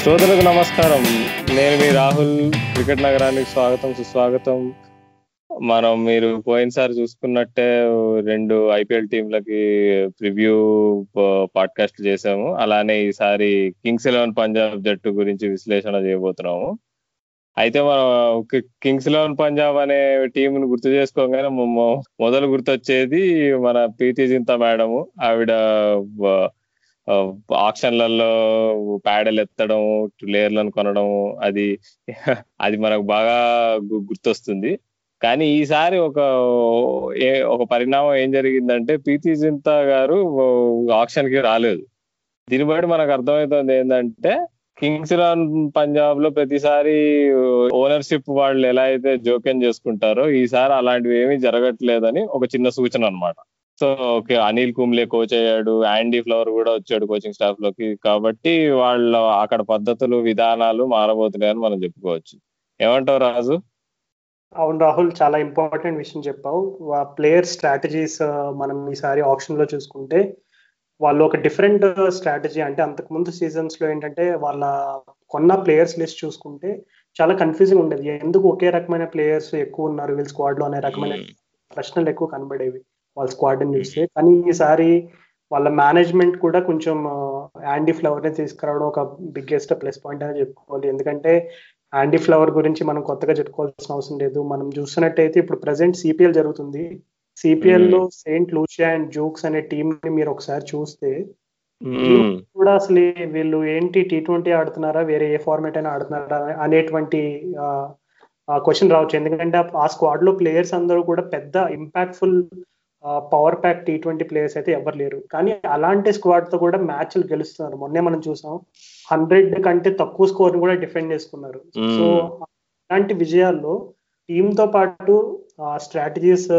శ్రోతలకు నమస్కారం. నేను మీ రాహుల్ క్రికెట్ నగరానికి స్వాగతం సుస్వాగతం. మనం మీరు పోయినసారి చూసుకున్నట్టే రెండు ఐపీఎల్ టీంలకి ప్రివ్యూ పాడ్కాస్ట్ చేసాము అలానే ఈసారి కింగ్స్ ఎలెవన్ పంజాబ్ జట్టు గురించి విశ్లేషణ చేయబోతున్నాము. అయితే మనం కింగ్స్ ఎలెవన్ పంజాబ్ అనే టీంను గుర్తు చేసుకోగానే మొదలు గుర్తొచ్చేది మన ప్రీతి జింత మేడము. ఆవిడ ఆప్షన్లలో ప్యాడెల్ ఎత్తడం లేయర్లను కొనడం అది అది మనకు బాగా గుర్తొస్తుంది. కానీ ఈసారి ఒక ఒక పరిణామం ఏం జరిగిందంటే ప్రీతి జింతా గారు ఆప్షన్కి రాలేదు. దీన్ని బట్టి మనకు అర్థమవుతుంది ఏంటంటే కింగ్స్ రాన్ పంజాబ్లో ప్రతిసారి ఓనర్షిప్ వాళ్ళు ఎలా అయితే జోక్యం చేసుకుంటారో ఈసారి అలాంటివి ఏమీ జరగట్లేదని ఒక చిన్న సూచన అనమాట so okay Anil Kumble coach అయ్యాడు యాండీ ఫ్లవర్ కూడా వచ్చాడు కోచింగ్ స్టాఫ్లోకి. కాబట్టి వాళ్ళ అక్కడ పద్ధతులు విధానాలు మారబోతున్నాయని మనం చెప్పుకోవచ్చు. ఏమంటావు రాజు? అవును రాహుల్ చాలా ఇంపార్టెంట్ విషయం చెప్పావు. ప్లేయర్ స్ట్రాటజీస్ మనం ఈసారి ఆప్షన్లో చూసుకుంటే వాళ్ళు ఒక డిఫరెంట్ స్ట్రాటజీ అంటే అంతకుముందు సీజన్స్లో ఏంటంటే వాళ్ళ కొన్న ప్లేయర్స్ లిస్ట్ చూసుకుంటే చాలా కన్ఫ్యూజింగ్ ఉండేది. ఎందుకు ఒకే రకమైన ప్లేయర్స్ ఎక్కువ ఉన్నారు వీళ్ళ స్క్వాడ్లో అనే రకమైన ప్రశ్నలు ఎక్కువ కనబడేవి. వాళ్ళ స్క్వాడ్ని చూస్తే. కానీ ఈసారి వాళ్ళ మేనేజ్మెంట్ కూడా కొంచెం యాండీ ఫ్లవర్ని తీసుకురావడం ఒక బిగ్గెస్ట్ ప్లస్ పాయింట్ అని చెప్పుకోవాలి. ఎందుకంటే యాండీ ఫ్లవర్ గురించి మనం కొత్తగా చెప్పుకోవాల్సిన అవసరం లేదు. మనం చూస్తున్నట్టయితే ఇప్పుడు ప్రజెంట్ సిపిఎల్ జరుగుతుంది. సిపిఎల్లో సెయింట్ లూషియా అండ్ జూక్స్ అనే టీమ్ని మీరు ఒకసారి చూస్తే కూడా అసలు వీళ్ళు ఏంటి టీ ట్వంటీ ఆడుతున్నారా? వేరే ఏ ఫార్మేట్ అయినా ఆడుతున్నారా? అనేటువంటి క్వశ్చన్ రావచ్చు. ఎందుకంటే ఆ స్క్వాడ్లో ప్లేయర్స్ అందరూ కూడా పెద్ద impactful power pack T twenty players అయితే ఎవరు లేరు. కానీ అలాంటి స్క్వాడ్తో కూడా మ్యాచ్లు గెలుస్తున్నారు. మొన్నే మనం చూసాం. హండ్రెడ్ కంటే తక్కువ స్కోర్ కూడా డిఫెండ్ చేసుకున్నారు. సో అలాంటి విజయాల్లో టీమ్తో పాటు స్ట్రాటజీస్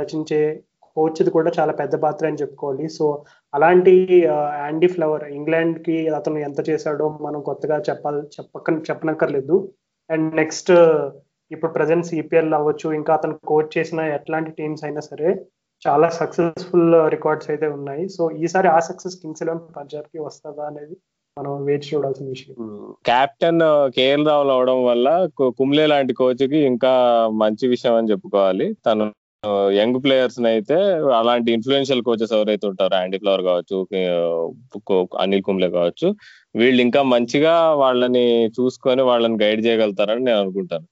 రచించే కోచ్ది కూడా చాలా పెద్ద పాత్ర అని చెప్పుకోవాలి. సో అలాంటి యాండీ ఫ్లవర్ ఇంగ్లాండ్కి అతను ఎంత చేశాడో మనం కొత్తగా చెప్పాలి చెప్పక చెప్పనక్కర్లేదు. అండ్ నెక్స్ట్ ఇప్పుడు ప్రజెంట్ సిపిఎల్ అవ్వచ్చు ఇంకా అతను కోచ్ చేసిన ఎట్లాంటి టీమ్స్ అయినా సరే చాలా సక్సెస్ఫుల్ రికార్డ్స్ uh, అయితే ఉన్నాయి. సో ఈసారి ఆ సక్సెస్ కింగ్స్ ఎలెవన్ పంజాబ్కి వస్తుందా అనేది మనం వేచి చూడాల్సిన విషయం. కెప్టెన్ కేఎల్ రావులు అవడం వల్ల కుమ్లే లాంటి కోచ్కి ఇంకా మంచి విషయం అని చెప్పుకోవాలి. తను uh, యంగ్ ప్లేయర్స్ అయితే అలాంటి ఇన్ఫ్లుయెన్షియల్ కోచెస్ ఎవరైతే ఉంటారో యాండీ ఫ్లవర్ కావచ్చు అనిల్ uh, కుంబ్లే కావచ్చు వీళ్ళు ఇంకా మంచిగా వాళ్ళని చూసుకొని వాళ్ళని గైడ్ చేయగలుగుతారని నేను అనుకుంటాను.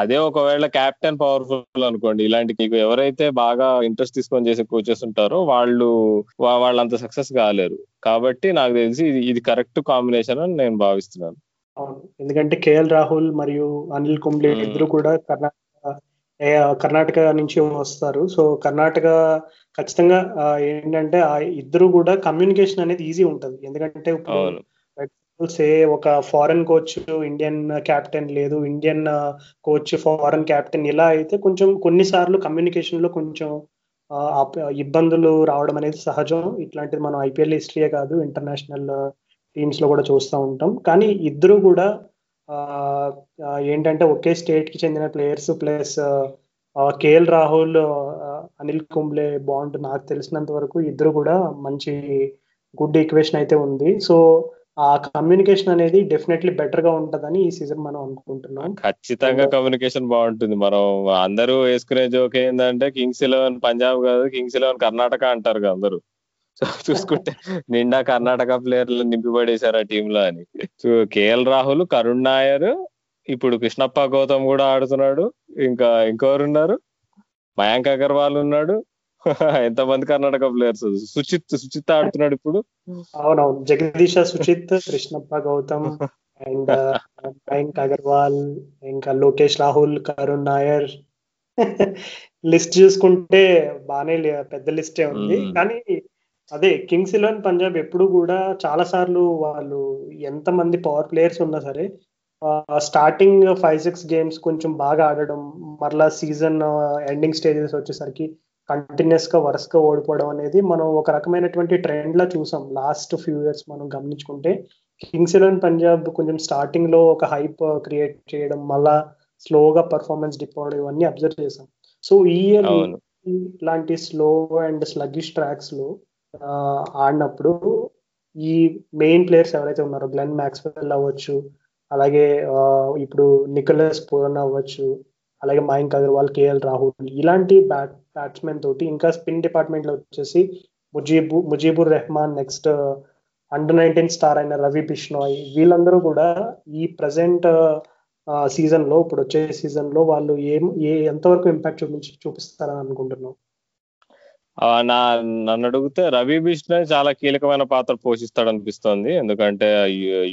అదే ఒకవేళ కెప్టెన్ పవర్ఫుల్ అనుకోండి ఇలాంటి మీకు ఎవరైతే బాగా ఇంట్రెస్ట్ తీసుకొని చేసే కోచెస్ ఉంటారో వాళ్ళు వాళ్ళంత సక్సెస్ కాలేరు. కాబట్టి నాకు తెలిసి ఇది కరెక్ట్ కాంబినేషన్ అని నేను భావిస్తున్నాను. అవును. ఎందుకంటే కేఎల్ రాహుల్ మరియు అనిల్ కుంబ్లే ఇద్దరు కూడా కర్ణాటక కర్ణాటక నుంచి వస్తారు. సో కర్ణాటక ఖచ్చితంగా ఏంటంటే ఆ ఇద్దరు కూడా కమ్యూనికేషన్ అనేది ఈజీ ఉంటుంది. ఎందుకంటే సే ఒక ఫారెన్ కోచ్ ఇండియన్ క్యాప్టెన్ లేదు ఇండియన్ కోచ్ ఫారెన్ క్యాప్టెన్ ఇలా అయితే కొంచెం కొన్నిసార్లు కమ్యూనికేషన్లో కొంచెం uh, uh, ఇబ్బందులు రావడం అనేది సహజం. ఇట్లాంటిది మనం ఐపీఎల్ హిస్టరీయే కాదు ఇంటర్నేషనల్ టీమ్స్ uh, లో కూడా చూస్తూ ఉంటాం. కానీ ఇద్దరు కూడా ఏంటంటే ఒకే స్టేట్కి చెందిన players plus KL Rahul Anil Kumble bond నాకు తెలిసినంత వరకు ఇద్దరు కూడా మంచి గుడ్ ఈక్వేషన్ అయితే ఉంది. సో ఆ కమ్యూనికేషన్ అనేది డెఫినెట్లీ బెటర్గా ఉంటదని ఈ సీజన్ మనం అనుకుంటున్నాం. ఖచ్చితంగా కమ్యూనికేషన్ బాగుంటుంది. మనం అందరూ వేసుకునే జోక్ ఏంటంటే కింగ్స్ ఎలెవెన్ పంజాబ్ కాదు కింగ్స్ ఎలెవెన్ కర్ణాటక అంటారు అందరూ. చూసుకుంటే నిండా కర్ణాటక ప్లేయర్లు నింపిపడేశారు ఆ టీమ్లో అని. సో కేఎల్ రాహుల్ కరుణ్ నాయర్ ఇప్పుడు కృష్ణప్ప గౌతమ్ కూడా ఆడుతున్నాడు. ఇంకా ఇంకెవరు ఉన్నారు మయాంక్ అగర్వాల్ ఉన్నాడు. ఎంతమంది కర్ణాటక ప్లేయర్స్ సుచిత్ సుచిత్ ఆడుతున్నాడు ఇప్పుడు. అవునవును. జగదీష సుచిత్ కృష్ణప్ప గౌతమ్ అండ్ మయాంక్ అగర్వాల్ ఇంకా లోకేష్ రాహుల్ కరుణ్ నాయర్. లిస్ట్ చూసుకుంటే బాగానే పెద్ద లిస్టే ఉంది. కానీ అదే కింగ్స్ ఇలెవన్ పంజాబ్ ఎప్పుడు కూడా చాలా సార్లు వాళ్ళు ఎంత మంది పవర్ ప్లేయర్స్ ఉన్నా సరే స్టార్టింగ్ ఫైవ్ సిక్స్ గేమ్స్ కొంచెం బాగా ఆడడం మరలా సీజన్ ఎండింగ్ స్టేజెస్ వచ్చేసరికి కంటిన్యూస్గా వరుసగా ఓడిపోవడం అనేది మనం ఒక రకమైనటువంటి ట్రెండ్ లా చూసాం. లాస్ట్ ఫ్యూ ఇయర్స్ మనం గమనించుకుంటే కింగ్స్ ఎలెవన్ పంజాబ్ కొంచెం స్టార్టింగ్లో ఒక హైప్ క్రియేట్ చేయడం మళ్ళా స్లోగా పర్ఫార్మెన్స్ డిప్ అవడం ఇవన్నీ అబ్జర్వ్ చేసాం. సో ఈ ఇయర్ ఇలాంటి స్లో అండ్ స్లగ్గిష్ ట్రాక్స్లో ఆడినప్పుడు ఈ మెయిన్ ప్లేయర్స్ ఎవరైతే ఉన్నారో గ్లెన్ మ్యాక్స్వెల్ అవ్వచ్చు అలాగే ఇప్పుడు నికోలస్ పూరన్ అవ్వచ్చు అలాగే మయాంక్ అగర్వాల్ కేఎల్ రాహుల్ ఇలాంటి బ్యాట్ బ్యాట్స్మెన్ తోటి ఇంకా స్పిన్ డిపార్ట్మెంట్లో వచ్చేసి Mujeeb Mujeebur Rahman next under nineteen star అయిన రవి బిష్నాయ్ వీళ్ళందరూ కూడా ఈ ప్రజెంట్ సీజన్ uh, లో ఇప్పుడు వచ్చే సీజన్లో వాళ్ళు ఏం ఏ ఎంతవరకు ఇంపాక్ట్ చూపించి చూపిస్తారని అనుకుంటున్నాం నా నన్ను అడిగితే రవి బిష్నాయ్ చాలా కీలకమైన పాత్ర పోషిస్తాడు అనిపిస్తోంది ఎందుకంటే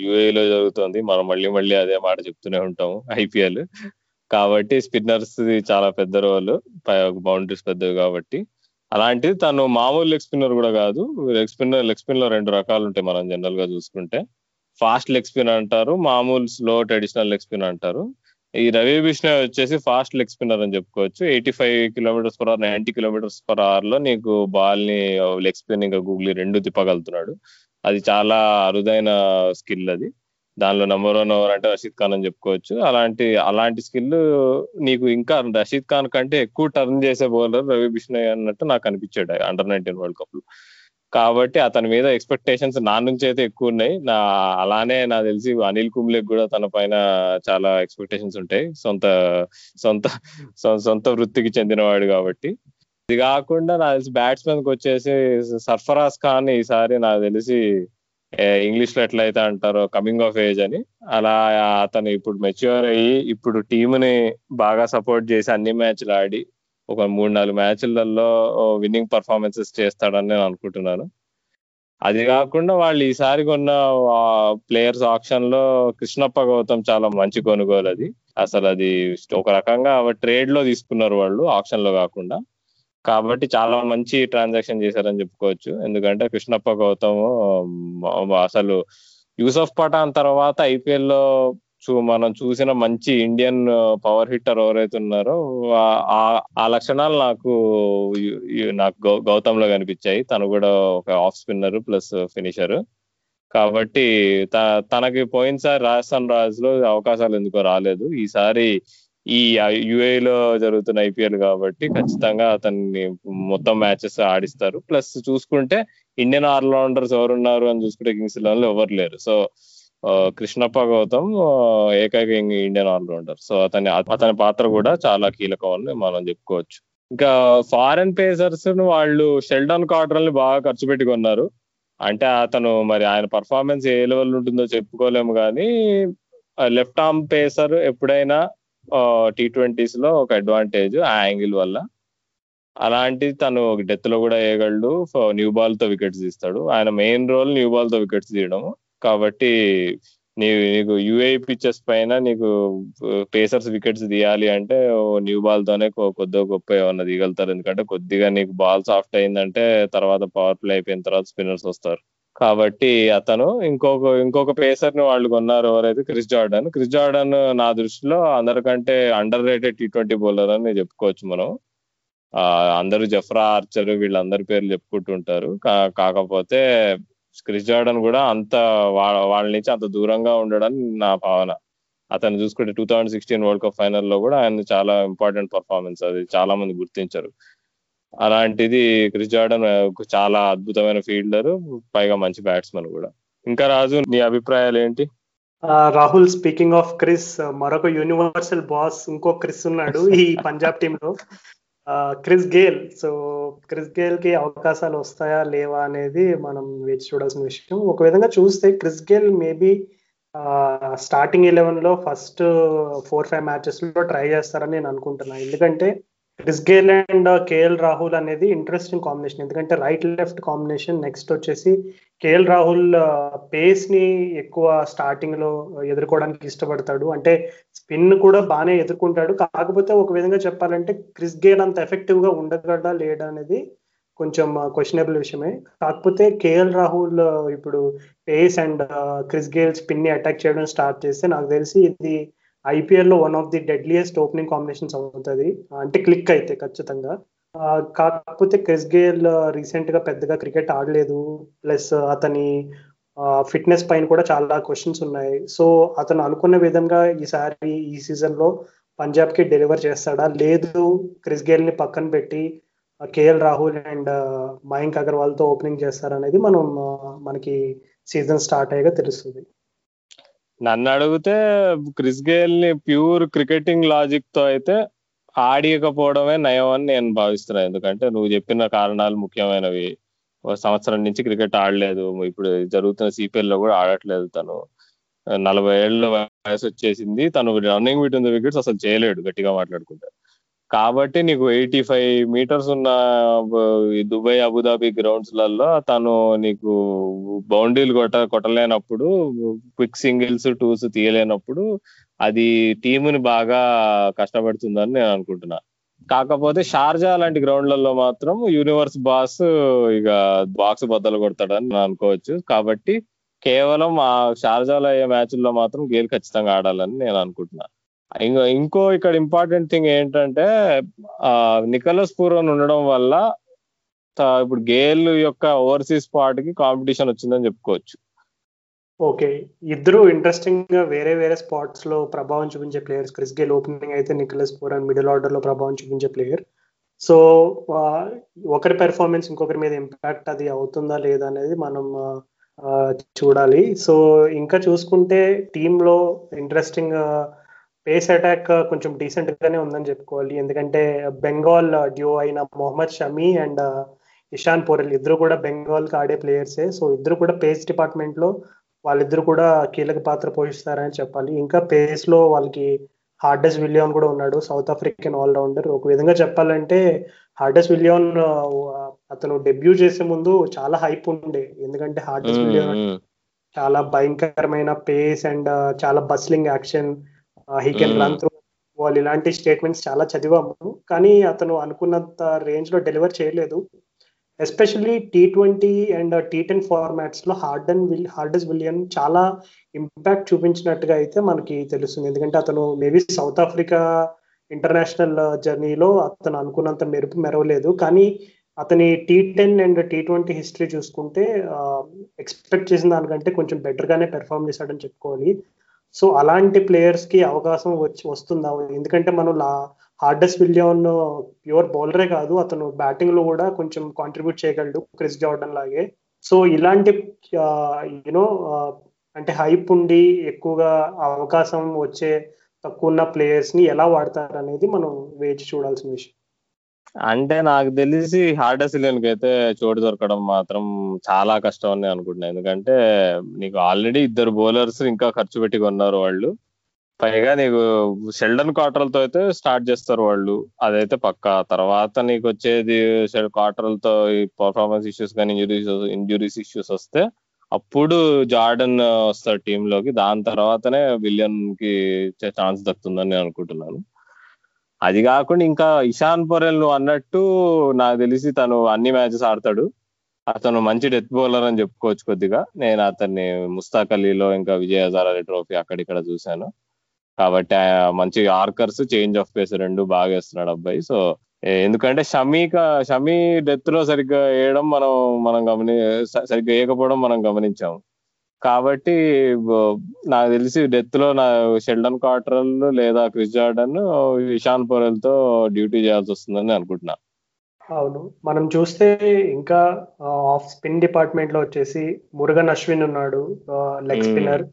యుఏలో జరుగుతుంది. మనం మళ్ళీ మళ్ళీ అదే మాట చెప్తూనే ఉంటాము ఐపీఎల్ కాబట్టి స్పిన్నర్స్ చాలా పెద్ద రోల్ బౌండరీస్ పెద్దవి కాబట్టి. అలాంటిది తను మామూలు లెగ్ స్పిన్నర్ కూడా కాదు. లెగ్ స్పిన్నర్ లెగ్ స్పిన్లో రెండు రకాలు ఉంటాయి మనం జనరల్గా చూసుకుంటే. ఫాస్ట్ లెగ్ స్పిన్ అంటారు మామూలు స్లో ట్రెడిషనల్ లెగ్ స్పిన్ అంటారు. ఈ రవి బిష్ణయ్ వచ్చేసి ఫాస్ట్ లెగ్ స్పిన్నర్ అని చెప్పుకోవచ్చు. Eighty five kilometres per hour ninety kilometres per అవర్లో నీకు బాల్ని లెగ్ స్పిన్ ఇంకా గూగ్లీ రెండు తిప్పగలుగుతున్నాడు. అది చాలా అరుదైన స్కిల్ అది. దానిలో నెంబర్ వన్ ఓవర్ అంటే రషీద్ ఖాన్ అని చెప్పుకోవచ్చు. అలాంటి అలాంటి స్కిల్ నీకు ఇంకా రషీద్ ఖాన్ కంటే ఎక్కువ టర్న్ చేసే బౌలర్ రవి బిష్ణయ్ అన్నట్టు నాకు అనిపించాడు అండర్ నైన్టీన్ వరల్డ్ కప్లో. కాబట్టి అతని మీద ఎక్స్పెక్టేషన్స్ నా నుంచి అయితే ఎక్కువ ఉన్నాయి. నా అలానే నాకు తెలిసి అనిల్ కుంబ్లే కూడా తన పైన చాలా ఎక్స్పెక్టేషన్స్ ఉంటాయి. సొంత సొంత సొంత వృత్తికి చెందినవాడు కాబట్టి. ఇది కాకుండా నాకు తెలిసి బ్యాట్స్మెన్కి వచ్చేసి సర్ఫరాజ్ ఖాన్ ఈసారి నాకు తెలిసి ఇంగ్లీష్లో ఎట్లయితే అంటారో కమింగ్ ఆఫ్ ఏజ్ అని అలా అతను ఇప్పుడు మెచ్యూర్ అయ్యి ఇప్పుడు ని బాగా సపోర్ట్ చేసి అన్ని మ్యాచ్లు ఆడి ఒక మూడు నాలుగు మ్యాచ్లలో విన్నింగ్ పర్ఫార్మెన్సెస్ చేస్తాడని నేను అనుకుంటున్నాను. అది కాకుండా వాళ్ళు ఈసారి కొన్న ప్లేయర్స్ ఆప్షన్లో కృష్ణప్ప గౌతమ్ చాలా మంచి కొనుగోలు అది. అసలు అది ఒక రకంగా ట్రేడ్లో తీసుకున్నారు వాళ్ళు ఆప్షన్లో కాకుండా. కాబట్టి చాలా మంచి ట్రాన్సాక్షన్ చేశారని చెప్పుకోవచ్చు. ఎందుకంటే కృష్ణప్ప గౌతమ్ అసలు యూసఫ్ పఠాన్ తర్వాత ఐపీఎల్లో చూ మనం చూసిన మంచి ఇండియన్ పవర్ హిట్టర్ ఎవరైతే ఉన్నారో ఆ లక్షణాలు నాకు నాకు గౌతమ్లో కనిపించాయి. తను కూడా ఒక ఆఫ్ స్పిన్నర్ ప్లస్ ఫినిషర్ కాబట్టి తనకి పోయినసారి రాజస్థాన్ రాయల్స్లో అవకాశాలు ఎందుకో రాలేదు. ఈసారి ఈ యుఏలో జరుగుతున్న ఐపీఎల్ కాబట్టి ఖచ్చితంగా అతన్ని మొత్తం మ్యాచెస్ ఆడిస్తారు. ప్లస్ చూసుకుంటే ఇండియన్ ఆల్రౌండర్స్ ఎవరున్నారు అని చూసుకుంటే కింగ్స్లో ఎవరు లేరు. సో కృష్ణప్ప గౌతమ్ ఏకైక ఇండియన్ ఆల్రౌండర్. సో అతని అతని పాత్ర కూడా చాలా కీలకం అని మనం చెప్పుకోవచ్చు. ఇంకా ఫారెన్ పేసర్స్ వాళ్ళు షెల్డన్ కార్డర్ని బాగా ఖర్చు పెట్టి కొన్నారు. అంటే అతను మరి ఆయన పర్ఫార్మెన్స్ ఏ లెవెల్ ఉంటుందో చెప్పుకోలేము కానీ లెఫ్ట్ ఆర్మ్ పేసర్ ఎప్పుడైనా టీ ట్వంటీస్లో ఒక అడ్వాంటేజ్ ఆ యాంగిల్ వల్ల. అలాంటి తను డెత్లో కూడా వేయగలడు న్యూ బాల్తో వికెట్స్ తీస్తాడు. ఆయన మెయిన్ రోల్ న్యూ బాల్తో వికెట్స్ తీయడం కాబట్టి నీ నీకు యూఏ పిక్చర్స్ పైన నీకు పేసర్స్ వికెట్స్ తీయాలి అంటే న్యూ బాల్ తోనే కొద్దిగా గొప్ప ఏమన్నా తీయగలుగుతారు. ఎందుకంటే కొద్దిగా నీకు బాల్ సాఫ్ట్ అయిందంటే తర్వాత పవర్ ప్లే అయిపోయిన తర్వాత స్పిన్నర్స్ వస్తారు. కాబట్టి అతను ఇంకొక ఇంకొక పేసర్ని వాళ్ళు కొన్నారు ఎవరైతే క్రిస్ జార్డన్. క్రిస్ జార్డన్ నా దృష్టిలో అందరికంటే underrated T twenty bowler అని చెప్పుకోవచ్చు మనం. అందరూ జఫ్రా ఆర్చర్ వీళ్ళందరి పేర్లు చెప్పుకుంటుంటారు. కాకపోతే క్రిస్ జార్డన్ కూడా అంత వాళ్ళ నుంచి అంత దూరంగా ఉండడని నా భావన. అతను చూసుకుంటే two thousand sixteen world cup ఫైనల్లో కూడా ఆయన చాలా ఇంపార్టెంట్ పర్ఫార్మెన్స్ అది చాలా మంది గుర్తించారు. అలాంటిది క్రిస్ జార్డన్ చాలా అద్భుతమైన ఫీల్డర్ పైగా మంచి బ్యాట్స్మెన్ కూడా. ఇంకా రాజు నీ అభిప్రాయాలు ఏంటి? రాహుల్ స్పీకింగ్ ఆఫ్ క్రిస్ మరొక యూనివర్సల్ బాస్ ఇంకో క్రిస్ ఉన్నాడు ఈ పంజాబ్ టీమ్ లో. క్రిస్ గేల్ సో క్రిస్ గేల్కి అవకాశాలు వస్తాయా లేవా అనేది మనం వేచి చూడాల్సిన విషయం. ఒక విధంగా చూస్తే క్రిస్ గేల్ మేబీ స్టార్టింగ్ ఎలెవెన్లో ఫస్ట్ ఫోర్ ఫైవ్ మ్యాచెస్లో ట్రై చేస్తారని నేను అనుకుంటున్నాను ఎందుకంటే Chris Gayle and KL Rahul అనేది ఇంట్రెస్టింగ్ కాంబినేషన్ ఎందుకంటే రైట్ లెఫ్ట్ కాంబినేషన్ నెక్స్ట్ వచ్చేసి కేఎల్ రాహుల్ పేస్ని ఎక్కువ స్టార్టింగ్లో ఎదుర్కోవడానికి ఇష్టపడతాడు. అంటే స్పిన్ కూడా బాగానే ఎదుర్కొంటాడు. కాకపోతే ఒక విధంగా చెప్పాలంటే క్రిస్ గేల్ అంత ఎఫెక్టివ్గా ఉండగలడా లేడా అనేది కొంచెం uh, క్వశ్చనబుల్ విషయమే. కాకపోతే కేఎల్ రాహుల్ uh, ఇప్పుడు పేస్ అండ్ క్రిస్ గేల్ స్పిన్ని అటాక్ చేయడం స్టార్ట్ చేస్తే నాకు తెలిసి ఇది ఐపీఎల్లో one of the deadliest opening combinations అవుతుంది. అంటే క్లిక్ అయితే ఖచ్చితంగా. కాకపోతే క్రిస్ గేల్ రీసెంట్గా పెద్దగా క్రికెట్ ఆడలేదు. ప్లస్ అతని ఫిట్నెస్ పైన కూడా చాలా క్వశ్చన్స్ ఉన్నాయి. సో అతను అనుకున్న విధంగా ఈసారి ఈ సీజన్లో పంజాబ్కి డెలివర్ చేస్తాడా? లేదు. క్రిస్ గేల్ని పక్కన పెట్టి కేఎల్ రాహుల్ అండ్ మయాంక్ అగర్వాల్తో ఓపెనింగ్ చేస్తారనేది మనం మనకి సీజన్ స్టార్ట్ అయ్యాక తెలుస్తుంది. నన్ను అడిగితే క్రిస్ గేల్ని ప్యూర్ క్రికెటింగ్ లాజిక్తో అయితే ఆడియకపోవడమే నయం అని నేను భావిస్తున్నాను ఎందుకంటే నువ్వు చెప్పిన కారణాలు ముఖ్యమైనవి. సంవత్సరం నుంచి క్రికెట్ ఆడలేదు. ఇప్పుడు జరుగుతున్న సిపిఎల్లో కూడా ఆడట్లేదు తను. నలభై ఏళ్ళ వయసు వచ్చేసింది. తను రన్నింగ్ బిట్వీన్ ద వికెట్స్ అసలు చేయలేడు గట్టిగా మాట్లాడుకుంటే. కాబట్టి నీకు ఎయిటీ ఫైవ్ మీటర్స్ ఉన్న దుబాయ్ అబుదాబి గ్రౌండ్స్లలో తను నీకు బౌండరీలు కొట్ట కొట్టలేనప్పుడు క్విక్ సింగిల్స్ టూస్ తీయలేనప్పుడు అది టీముని బాగా కష్టపడుతుందని నేను అనుకుంటున్నా. కాకపోతే షార్జా లాంటి గ్రౌండ్లలో మాత్రం యూనివర్స్ బాస్ ఇక బాక్స్ బద్దలు కొడతాడని నేను అనుకోవచ్చు. కాబట్టి కేవలం ఆ షార్జాలో అయ్యే మ్యాచ్ల్లో మాత్రం గేల్ ఖచ్చితంగా ఆడాలని నేను అనుకుంటున్నాను ఇంకో ఇంకో ఇక్కడ ఇంపార్టెంట్ థింగ్ ఏంటంటే నికలస్ పూర్వన్ ఉండడం వల్ల ఇప్పుడు గేల్ యొక్క ఓవర్సీస్ పార్ట్కి కాంపిటీషన్ వచ్చిందని చెప్పుకోవచ్చు. ఓకే. ఇద్దరు ఇంట్రెస్టింగ్గా వేరే వేరే స్పాట్స్లో ప్రభావం చూపించే ప్లేయర్స్ క్రిస్ గేల్ ఓపెనింగ్ అయితే నికలస్ పూరన్ మిడిల్ ఆర్డర్లో ప్రభావం చూపించే ప్లేయర్ సో ఒకరి పెర్ఫార్మెన్స్ ఇంకొకరి మీద ఇంపాక్ట్ అది అవుతుందా లేదా అనేది మనం చూడాలి. సో ఇంకా చూసుకుంటే టీంలో ఇంట్రెస్టింగ్ పేస్ అటాక్ కొంచెం డీసెంట్ గానే ఉందని చెప్పుకోవాలి. ఎందుకంటే బెంగాల్ డ్యూ అయిన మొహమ్మద్ షమీ అండ్ ఇషాన్ పోరెల్ ఇద్దరు కూడా బెంగాల్కి ఆడే ప్లేయర్సే. సో ఇద్దరు కూడా పేస్ డిపార్ట్మెంట్లో వాళ్ళిద్దరు కూడా కీలక పాత్ర పోషిస్తారని చెప్పాలి. ఇంకా పేస్లో వాళ్ళకి హార్డెస్ విలియాన్ కూడా ఉన్నాడు సౌత్ ఆఫ్రికన్ ఆల్రౌండర్. ఒక విధంగా చెప్పాలంటే హార్డెస్ విలియాన్ అతను డెబ్యూ చేసే ముందు చాలా హైప్ ఉండే. ఎందుకంటే హార్డెస్ విలియాన్ చాలా భయంకరమైన పేస్ అండ్ చాలా bustling action. He can run through వాళ్ళు ఇలాంటి స్టేట్మెంట్స్ చాలా చదివాము. కానీ అతను అనుకున్నంత రేంజ్లో డెలివర్ చేయలేదు especially T twenty and T ten ఫార్మాట్స్లో హార్డన్ విల్ హార్డెస్ విలియన్ చాలా ఇంపాక్ట్ చూపించినట్టుగా అయితే మనకి తెలుస్తుంది. ఎందుకంటే అతను మేబీ సౌత్ ఆఫ్రికా ఇంటర్నేషనల్ జర్నీలో అతను అనుకున్నంత మెరుపు మెరవలేదు. కానీ అతని T ten and T twenty history చూసుకుంటే ఎక్స్పెక్ట్ చేసిన దానికంటే కొంచెం బెటర్ గానే పెర్ఫామ్ చేశాడని చెప్పుకోవాలి. సో అలాంటి ప్లేయర్స్కి అవకాశం వచ్చి వస్తుందా? ఎందుకంటే మనం లా హార్డెస్ విలియన్ ప్యూర్ బౌలరే కాదు అతను బ్యాటింగ్లో కూడా కొంచెం కాంట్రిబ్యూట్ చేయగలడు క్రిస్ జార్డన్ లాగే. సో ఇలాంటి యూనో అంటే హైప్ ఉండి ఎక్కువగా అవకాశం వచ్చే తక్కువ ఉన్న ప్లేయర్స్ని ఎలా వాడతారు అనేది మనం వేచి చూడాల్సిన విషయం. అంటే నాకు తెలిసి హార్డెస్కి అయితే చోటు దొరకడం మాత్రం చాలా కష్టం అని అనుకుంటున్నాను ఎందుకంటే నీకు ఆల్రెడీ ఇద్దరు బౌలర్స్ ఇంకా ఖర్చు పెట్టి కొన్నారు వాళ్ళు. పైగా నీకు షెల్డన్ క్వార్టర్లతో అయితే స్టార్ట్ చేస్తారు వాళ్ళు. అదైతే పక్క. తర్వాత నీకు వచ్చేది క్వార్టర్లతో ఈ పర్ఫార్మెన్స్ ఇష్యూస్ కానీ ఇంజురీస్ ఇంజురీస్ ఇష్యూస్ వస్తే అప్పుడు జార్డన్ వస్తారు టీంలోకి దాని తర్వాతనే విలియన్కి ఛాన్స్ దక్కుతుందని నేను అనుకుంటున్నాను. అది కాకుండా ఇంకా ఇషాన్ పొరెల్ నువ్వు అన్నట్టు నాకు తెలిసి తను అన్ని మ్యాచెస్ ఆడతాడు. అతను మంచి డెత్ బౌలర్ అని చెప్పుకోవచ్చు కొద్దిగా. నేను అతన్ని ముస్తాక్ అలీలో ఇంకా విజయ హజారాలి ట్రోఫీ అక్కడిక్కడ చూశాను. కాబట్టి మంచి ఆర్కర్స్ చేంజ్ ఆఫ్ పేస్ రెండు బాగా వేస్తున్నాడు అబ్బాయి. సో ఎందుకంటే షమీక షమీ డెత్లో సరిగ్గా వేయడం మనం మనం గమని సరిగ్గా వేయకపోవడం మనం గమనించాము. కాబట్టి నాకు తెలిసి డెత్లో నా షెల్డన్ క్వార్టరల్ లేదా క్రిస్ జార్డన్ ఇషాన్ పొరెల్తో డ్యూటీ చేయాల్సి వస్తుందని అనుకుంటున్నా. అవును. మనం చూస్తే ఇంకా ఆఫ్ స్పిన్ డిపార్ట్మెంట్లో వచ్చేసి మురుగన్ అశ్విన్ ఉన్నాడు leg spinner.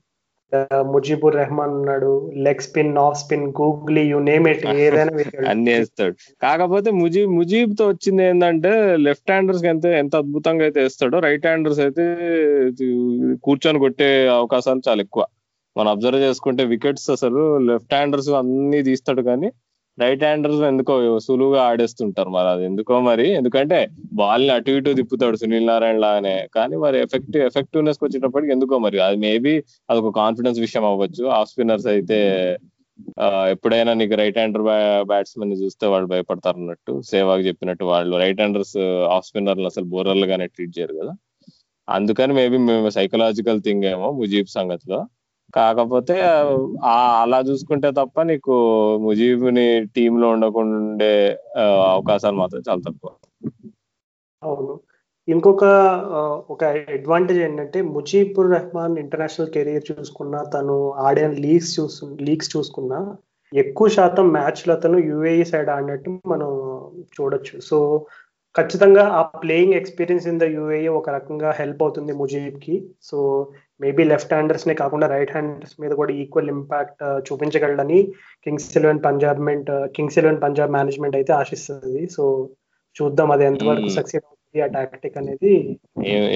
Uh, Mujeebur Rahman ఉన్నాడు leg spin off spin googly you name it ఏదైనా అన్ని వేస్తాడు. కాకపోతే ముజీబ్ ముజీబ్తో వచ్చింది ఏంటంటే లెఫ్ట్ హ్యాండర్స్ ఎంత ఎంత అద్భుతంగా అయితే వేస్తాడో రైట్ హ్యాండర్స్ అయితే కూర్చొని కొట్టే అవకాశాలు చాలా ఎక్కువ. మనం అబ్జర్వ్ చేసుకుంటే వికెట్స్ అసలు లెఫ్ట్ హ్యాండర్స్ అన్ని తీస్తాడు కానీ రైట్ హ్యాండర్స్ ఎందుకో సులువుగా ఆడేస్తుంటారు మరి అది ఎందుకో మరి? ఎందుకంటే బాల్ని అటు ఇటు తిప్పుతాడు సునీల్ నారాయణ లాగానే. కానీ మరి ఎఫెక్టివ్ ఎఫెక్టివ్నెస్ వచ్చేటప్పటికి ఎందుకో మరి? అది మేబీ ఒక కాన్ఫిడెన్స్ విషయం అవ్వచ్చు. ఆఫ్ స్పిన్నర్స్ అయితే ఎప్పుడైనా నీకు రైట్ హ్యాండర్ బ్యాట్స్మెన్ని చూస్తే వాళ్ళు భయపడతారు అన్నట్టు. సేవాగ్ చెప్పినట్టు వాళ్ళు. రైట్ హ్యాండర్స్ ఆఫ్ స్పిన్నర్లు అసలు బోరర్లుగానే ట్రీట్ చేయరు కదా. అందుకని మేబీ మేము సైకలాజికల్ థింగ్ ఏమో ముజీబ్ సంగతిలో కాకపోతే అలా చూసుకుంటే తప్ప నీకు ముజీబ్ని టీమ్లో ఉండకుండా ఉండే అవకాశాలు మాత్రం చాలా తక్కువ. అవును. ఇంకొక ఒక అడ్వాంటేజ్ ఏంటంటే ముజీబుర్ రెహమాన్ ఇంటర్నేషనల్ కెరీర్ చూసుకున్నా తను ఆడిన లీగ్స్ చూసు లీగ్స్ చూసుకున్నా ఎక్కువ శాతం మ్యాచ్లు అతను యుఏఈ సైడ్ ఆడినట్టు మనం చూడొచ్చు. సో ఖచ్చితంగా ఆ playing experience in the UAE ఒక రకంగా హెల్ప్ అవుతుంది ముజీబ్కి సో మేబీ లెఫ్ట్ హ్యాండర్స్ నే కాకుండా రైట్ హ్యాండర్స్ మీద కూడా ఈక్వల్ ఇంపాక్ట్ చూపించగలడని కింగ్స్ ఎలెవెన్ పంజాబ్ మెంట్ కింగ్స్ ఎలెవెన్ పంజాబ్ మేనేజ్మెంట్ అయితే ఆశిస్తుంది. సో చూద్దాం అది ఎంతవరకు Hmm. సక్సెస్ అవుతుంది ఆ టాక్టిక్ అనేది.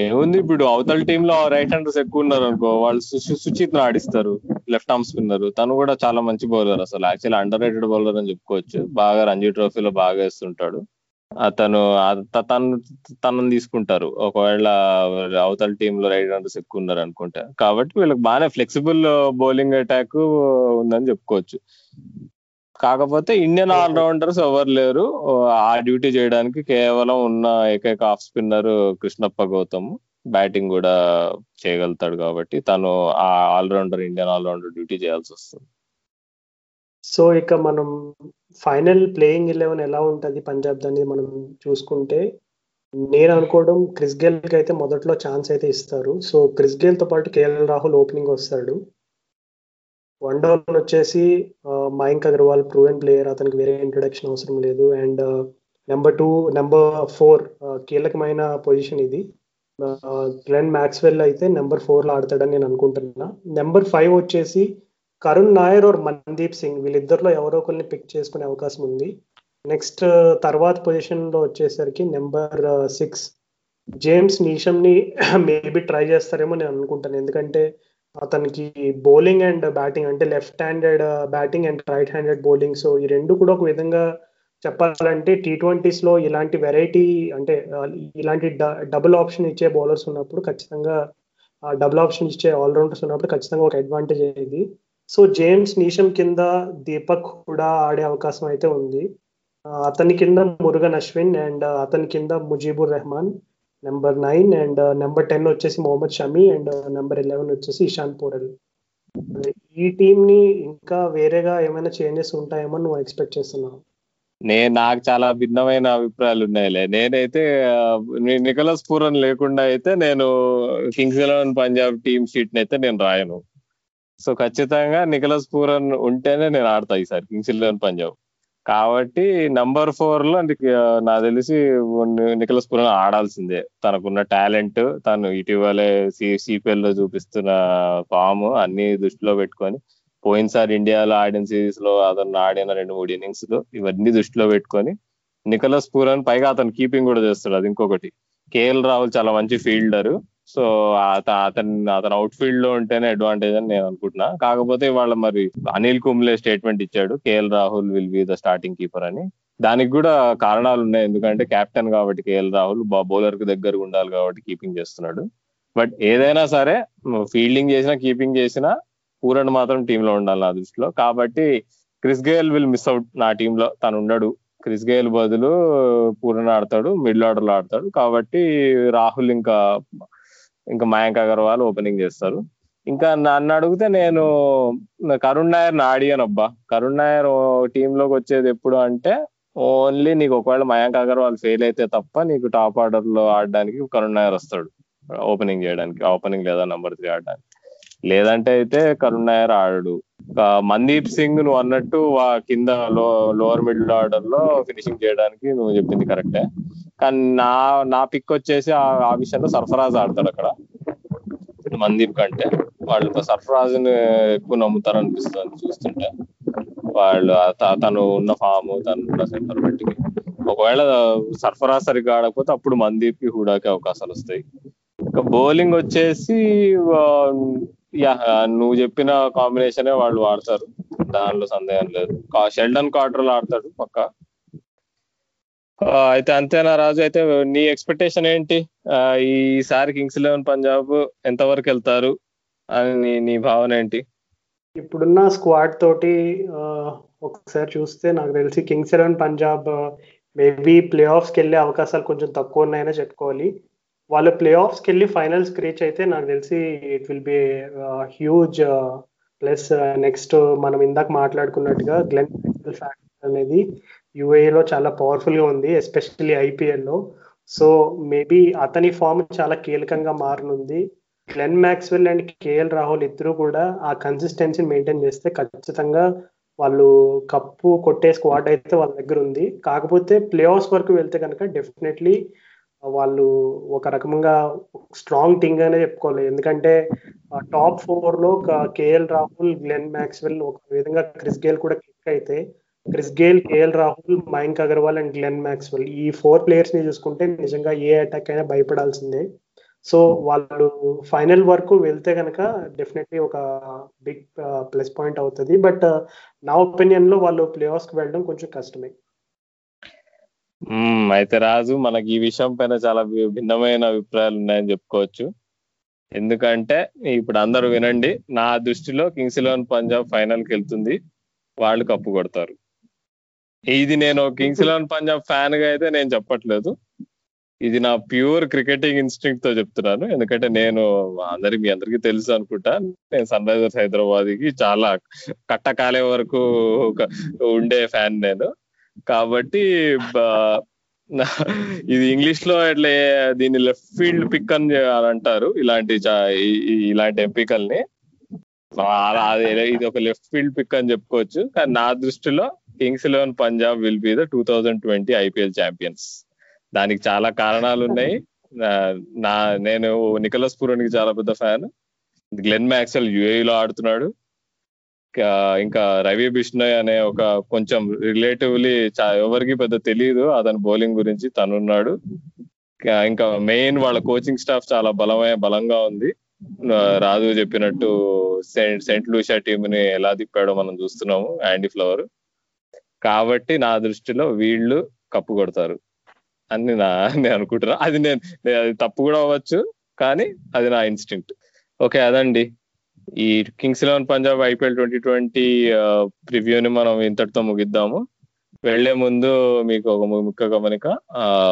ఏముంది ఇప్పుడు అవతల టీమ్లో రైట్ హ్యాండర్స్ ఎక్కువ ఉన్నారు అనుకో వాళ్ళు సుచిత్ ఆడిస్తారు లెఫ్ట్ ఆర్మ్ స్పిన్నర్ తను కూడా చాలా మంచి బౌలర్ అసలు. యాక్చువల్లీ అండర్ రేటెడ్ బౌలర్ అని చెప్పుకోవచ్చు. బాగా రంజీ ట్రోఫీలో బాగా వేస్తుంటాడు. అతను అత- తను తనని తీసుకుంటారు. ఒకవేళ అవతల టీమ్లో రైట్ హ్యాండర్స్ ఎక్కువ ఉన్నారు అనుకుంటే. కాబట్టి వీళ్ళకి బాగానే ఫ్లెక్సిబుల్ బౌలింగ్ అటాక్ ఉందని చెప్పుకోవచ్చు. కాకపోతే ఇండియన్ ఆల్రౌండర్స్ ఎవరు లేరు. ఆ డ్యూటీ చేయడానికి కేవలం ఉన్న ఏకైక off spinner Krishnappa Gowtham. Batting కూడా చేయగలుగుతాడు కాబట్టి తను ఆ ఆల్రౌండర్ ఇండియన్ ఆల్రౌండర్ డ్యూటీ చేయాల్సి వస్తుంది. సో ఇక మనం ఫైనల్ ప్లేయింగ్ ఎలెవెన్ ఎలా ఉంటుంది పంజాబ్ అనేది మనం చూసుకుంటే? నేను అనుకోవడం క్రిస్ గేల్కి అయితే మొదట్లో ఛాన్స్ అయితే ఇస్తారు. సో క్రిస్ గేల్తో పాటు కేఎల్ రాహుల్ ఓపెనింగ్ వస్తాడు. వన్ డౌన్ వచ్చేసి మయంక్ అగర్వాల్ ప్రూవెన్ ప్లేయర్ అతనికి వేరే ఇంట్రొడక్షన్ అవసరం లేదు. And number two number four కీలకమైన పొజిషన్ ఇది. గ్లెన్ మ్యాక్స్వెల్ అయితే నెంబర్ ఫోర్లో ఆడతాడని నేను అనుకుంటున్నా. నెంబర్ ఫైవ్ వచ్చేసి కరుణ్ నాయర్ ఓర్ మన్దీప్ సింగ్ వీళ్ళిద్దరిలో ఎవరో ఒకరిని పిక్ చేసుకునే అవకాశం ఉంది. నెక్స్ట్ uh, తర్వాత పొజిషన్లో వచ్చేసరికి number six James నీషమ్ని maybe try చేస్తారేమో నేను అనుకుంటాను. ఎందుకంటే అతనికి బౌలింగ్ అండ్ బ్యాటింగ్ అంటే left handed batting and right handed bowling so ఈ రెండు కూడా ఒక విధంగా చెప్పాలంటే టీ ట్వంటీస్లో ఇలాంటి వెరైటీ అంటే uh, ఇలాంటి డబుల్ ఆప్షన్ ఇచ్చే బౌలర్స్ ఉన్నప్పుడు ఖచ్చితంగా uh, డబుల్ ఆప్షన్ ఇచ్చే ఆల్రౌండర్స్ ఉన్నప్పుడు ఖచ్చితంగా ఒక అడ్వాంటేజ్ ఇది సో జేమ్స్ నీషం కింద దీపక్ కూడా ఆడే అవకాశం అయితే ఉంది. అతని కింద మురుగన్ అశ్విన్ అండ్ అతని కింద Mujeebur Rahman number nine and number ten వచ్చేసి Mohammed Shami and number eleven వచ్చేసి ఇషాన్ పోరల్. ఈ టీమ్ని ఇంకా వేరేగా ఏమైనా చేంజెస్ ఉంటాయేమో నువ్వు ఎక్స్పెక్ట్ చేస్తున్నావు? నేను నాకు చాలా భిన్నమైన అభిప్రాయాలు ఉన్నాయిలే. నేనైతే నికలస్ పూరన్ లేకుండా అయితే నేను Kings Eleven Punjab team sheet అయితే నేను రాయను. సో ఖచ్చితంగా నికోలస్ పూరన్ ఉంటేనే నేను ఆడతా ఈసారి కింగ్స్ ఎలెవన్ పంజాబ్. కాబట్టి నంబర్ ఫోర్లో నాకు తెలిసి ని- పూరన్ ఆడాల్సిందే. తనకున్న టాలెంట్ తను ఇటీవలే సిపిఎల్లో చూపిస్తున్న ఫామ్ అన్ని దృష్టిలో పెట్టుకొని పోయినసారి ఇండియాలో ఆడిన సిరీస్లో అతను ఆడిన రెండు మూడు ఇన్నింగ్స్లో ఇవన్నీ దృష్టిలో పెట్టుకొని నికోలస్ పూరన్ పైగా అతను కీపింగ్ కూడా చేస్తాడు అది ఇంకొకటి. కేఎల్ రాహుల్ చాలా మంచి ఫీల్డర్. సో అతను అతను అవుట్ ఫీల్డ్లో ఉంటేనే అడ్వాంటేజ్ అని నేను అనుకుంటున్నా. కాకపోతే వాళ్ళ మరి అనిల్ కుంబ్లే స్టేట్మెంట్ ఇచ్చాడు KL Rahul will be the starting keeper అని. దానికి కూడా కారణాలు ఉన్నాయి. ఎందుకంటే కెప్టెన్ కాబట్టి కేఎల్ రాహుల్ బౌలర్కి దగ్గరగా ఉండాలి కాబట్టి కీపింగ్ చేస్తున్నాడు. బట్ ఏదైనా సరే ఫీల్డింగ్ చేసినా కీపింగ్ చేసినా పూరన్ మాత్రం టీమ్లో ఉండాలి నా దృష్టిలో. కాబట్టి Chris Gayle will miss out నా టీమ్లో తను ఉండడు. క్రిస్ గేల్ బదులు పూరన్ ఆడతాడు మిడిల్ ఆర్డర్లో ఆడతాడు. కాబట్టి రాహుల్ ఇంకా ఇంకా మయాంక్ అగర్వాల్ ఓపెనింగ్ చేస్తారు. ఇంకా నన్ను అడిగితే నేను కరుణ్ నాయర్ ఆడియను అబ్బా. కరుణ్ నాయర్ టీమ్లోకి వచ్చేది ఎప్పుడు అంటే ఓన్లీ నీకు ఒకవేళ మయాంక్ అగర్వాల్ ఫెయిల్ అయితే తప్ప నీకు టాప్ ఆర్డర్లో ఆడడానికి కరుణ్ నాయర్ వస్తాడు. ఓపెనింగ్ చేయడానికి ఓపెనింగ్ లేదా నంబర్ త్రీ ఆడడానికి. లేదంటే అయితే కరుణ్ నాయర్ ఆడడు. ఇంకా మందీప్ సింగ్ నువ్వు అన్నట్టు కింద లో లోవర్ మిడిల్ ఆర్డర్లో ఫినిషింగ్ చేయడానికి నువ్వు చెప్పింది కరెక్టే కానీ నా నా పిక్ వచ్చేసి ఆ ఆ విషయంలో సర్ఫరాజ్ ఆడతాడు అక్కడ. మందీప్ కంటే. వాళ్ళు సర్ఫరాజ్ని ఎక్కువ నమ్ముతారు అనిపిస్తుంది చూస్తుంటే. వాళ్ళు తను ఉన్న ఫామ్ తను ఉన్న సెంటర్ బట్టికి. ఒకవేళ సర్ఫరాజ్ సరిగ్గా ఆడకపోతే అప్పుడు మందీప్కి హుడాకి అవకాశాలు వస్తాయి. ఇంకా బౌలింగ్ వచ్చేసి యా నువ్వు చెప్పిన కాంబినేషనే వాళ్ళు ఆడతారు దానిలో సందేహం లేదు. షెల్డన్ కార్టర్ ఆడతాడు పక్క. అయితే అంతేనా రాజు? అయితే నీ ఎక్స్పెక్టేషన్ ఏంటి? ఈసారి కింగ్స్ ఎలెవన్ పంజాబ్ ఎంత వరకు వెళ్తారు? అని నీ భావన ఏంటి? ఇప్పుడున్న స్క్వాడ్ తోటి ఒకసారి చూస్తే నాకు తెలిసి Kings Eleven Punjab maybe play ఆఫ్స్కి వెళ్ళే అవకాశాలు కొంచెం తక్కువ ఉన్నాయనే చెప్పుకోవాలి. వాళ్ళు ప్లే ఆఫ్స్కి వెళ్ళి ఫైనల్స్ రీచ్ అయితే నాకు తెలిసి it will be huge plus next మనం ఇందాక మాట్లాడుకున్నట్టుగా గ్లెన్ ఫ్యాక్టర్ అనేది యూఏలో చాలా పవర్ఫుల్గా ఉంది ఎస్పెషల్లీ ఐపీఎల్లో సో మేబీ అతని ఫామ్ చాలా కీలకంగా మారనుంది. Glenn Maxwell and KL Rahul ఇద్దరు కూడా ఆ కన్సిస్టెన్సీని మెయింటైన్ చేస్తే ఖచ్చితంగా వాళ్ళు కప్పు కొట్టే స్క్వాడ్ అయితే వాళ్ళ దగ్గర ఉంది. కాకపోతే ప్లే ఆఫ్స్ వరకు వెళ్తే కనుక డెఫినెట్లీ వాళ్ళు ఒక రకంగా స్ట్రాంగ్ టీమ్ అనే చెప్పుకోవాలి. ఎందుకంటే టాప్ ఫోర్లో కేఎల్ రాహుల్ గ్లెన్ మ్యాక్స్వెల్ ఒక విధంగా క్రిస్ గేల్ కూడా క్లిక్ అయితే Chris Gayle KL Rahul Mayank Agarwal and Glenn Maxwell ఈ ఫోర్ ప్లేయర్స్ని చూసుకుంటే నిజంగా ఏ అటాక్ అయినా భయపడాల్సిందే. సో వాళ్ళు ఫైనల్ వరకు వెళ్తే కనుక డెఫినెట్లీ ఒక బిగ్ ప్లస్ పాయింట్ అవుతుంది. బట్ నా ఒపీనియన్లో వాళ్ళు ప్లే ఆఫ్ వెళ్ళడం కొంచెం కష్టమే. అయితే రాజు మనకి ఈ విషయం పైన చాలా భిన్నమైన అభిప్రాయాలు ఉన్నాయని చెప్పుకోవచ్చు. ఎందుకంటే ఇప్పుడు అందరూ వినండి నా దృష్టిలో కింగ్స్ ఎలెవన్ పంజాబ్ ఫైనల్కి వెళ్తుంది. వాళ్ళు కప్పు కొడతారు. ఇది నేను కింగ్స్ ఎలెవన్ పంజాబ్ ఫ్యాన్గా అయితే నేను చెప్పట్లేదు. ఇది నా ప్యూర్ క్రికెటింగ్ ఇన్స్టింక్ట్తో చెప్తున్నాను. ఎందుకంటే నేను అందరి మీ అందరికీ తెలుసు అనుకుంటా నేను సన్ రైజర్స్ హైదరాబాద్కి చాలా కట్టకాలే వరకు ఉండే ఫ్యాన్ నేను. కాబట్టి ఇది ఇంగ్లీష్లో ఇట్లా దీన్ని లెఫ్ట్ ఫీల్డ్ పిక్ అని అంటారు ఇలాంటి ఇలాంటి ఎంపికల్ని. ఇది ఒక లెఫ్ట్ ఫీల్డ్ పిక్ అని చెప్పుకోవచ్చు. కానీ నా దృష్టిలో Kings Eleven Punjab will be the two thousand twenty IPL champions దానికి చాలా కారణాలు ఉన్నాయి నా- నేను నికలస్ పూరానికి చాలా పెద్ద ఫ్యాన్. గ్లెన్ మ్యాక్సెల్ యుఏఈ లో ఆడుతున్నాడు ఇంకా- రవి బిష్ణోయ్ అనే ఒక కొంచెం రిలేటివ్లీ ఎవరికి పెద్ద తెలియదు అతని బౌలింగ్ గురించి తనున్నాడు. ఇంకా- ఇంకా మెయిన్ వాళ్ళ కోచింగ్ స్టాఫ్ చాలా బలమైన బలంగా ఉంది. రాజు చెప్పినట్టు సెంట్ సెంట్ లూషియా టీమ్ని ఎలా తిప్పాడో మనం చూస్తున్నాము. Andy Flower. కాబట్టి నా దృష్టిలో వీళ్ళు కప్పు కొడతారు. అని నా నేను అనుకుంటున్నా. అది నేను అది తప్పు కూడా అవ్వచ్చు కానీ అది నా ఇన్స్టింక్ట్ ఓకే అదండి. ఈ Kings Eleven Punjab IPL twenty twenty ప్రివ్యూని మనం ఇంతటితో ముగిద్దాము. వెళ్ళే ముందు మీకు ఒక ముఖ్య గమనిక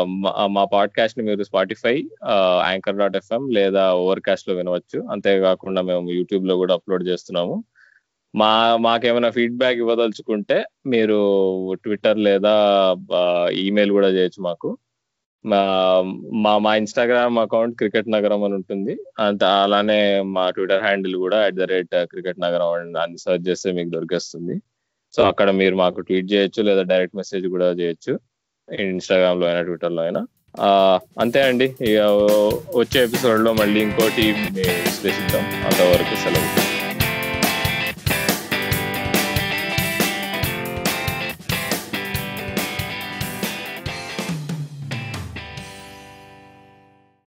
మా- మా పాడ్కాస్ట్ని మీరు స్పాటిఫై యాంకర్ డాట్ ఎఫ్ఎం లేదా ఓవర్ కాస్ట్లో వినవచ్చు. అంతేకాకుండా మేము యూట్యూబ్లో కూడా అప్లోడ్ చేస్తున్నాము. మా మాకేమైనా ఫీడ్బ్యాక్ ఇవ్వదలుచుకుంటే మీరు ట్విట్టర్ లేదా ఈమెయిల్ కూడా చేయొచ్చు మాకు. మా మా మా ఇన్స్టాగ్రామ్ అకౌంట్ క్రికెట్ నగరం అని ఉంటుంది. అంత అలానే మా ట్విట్టర్ హ్యాండిల్ కూడా at the rate cricket Nagaram అని సర్చ్ సెర్చ్ చేస్తే మీకు దొరికేస్తుంది. సో అక్కడ మీరు మాకు ట్వీట్ చేయొచ్చు లేదా డైరెక్ట్ మెసేజ్ కూడా చేయొచ్చు. ఇన్స్టాగ్రామ్లో అయినా ట్విట్టర్లో అయినా. అంతే అండి. ఇక వచ్చే ఎపిసోడ్లో మళ్ళీ ఇంకోటి విశ్లేషిద్దాం. అంతవరకు సెలవు.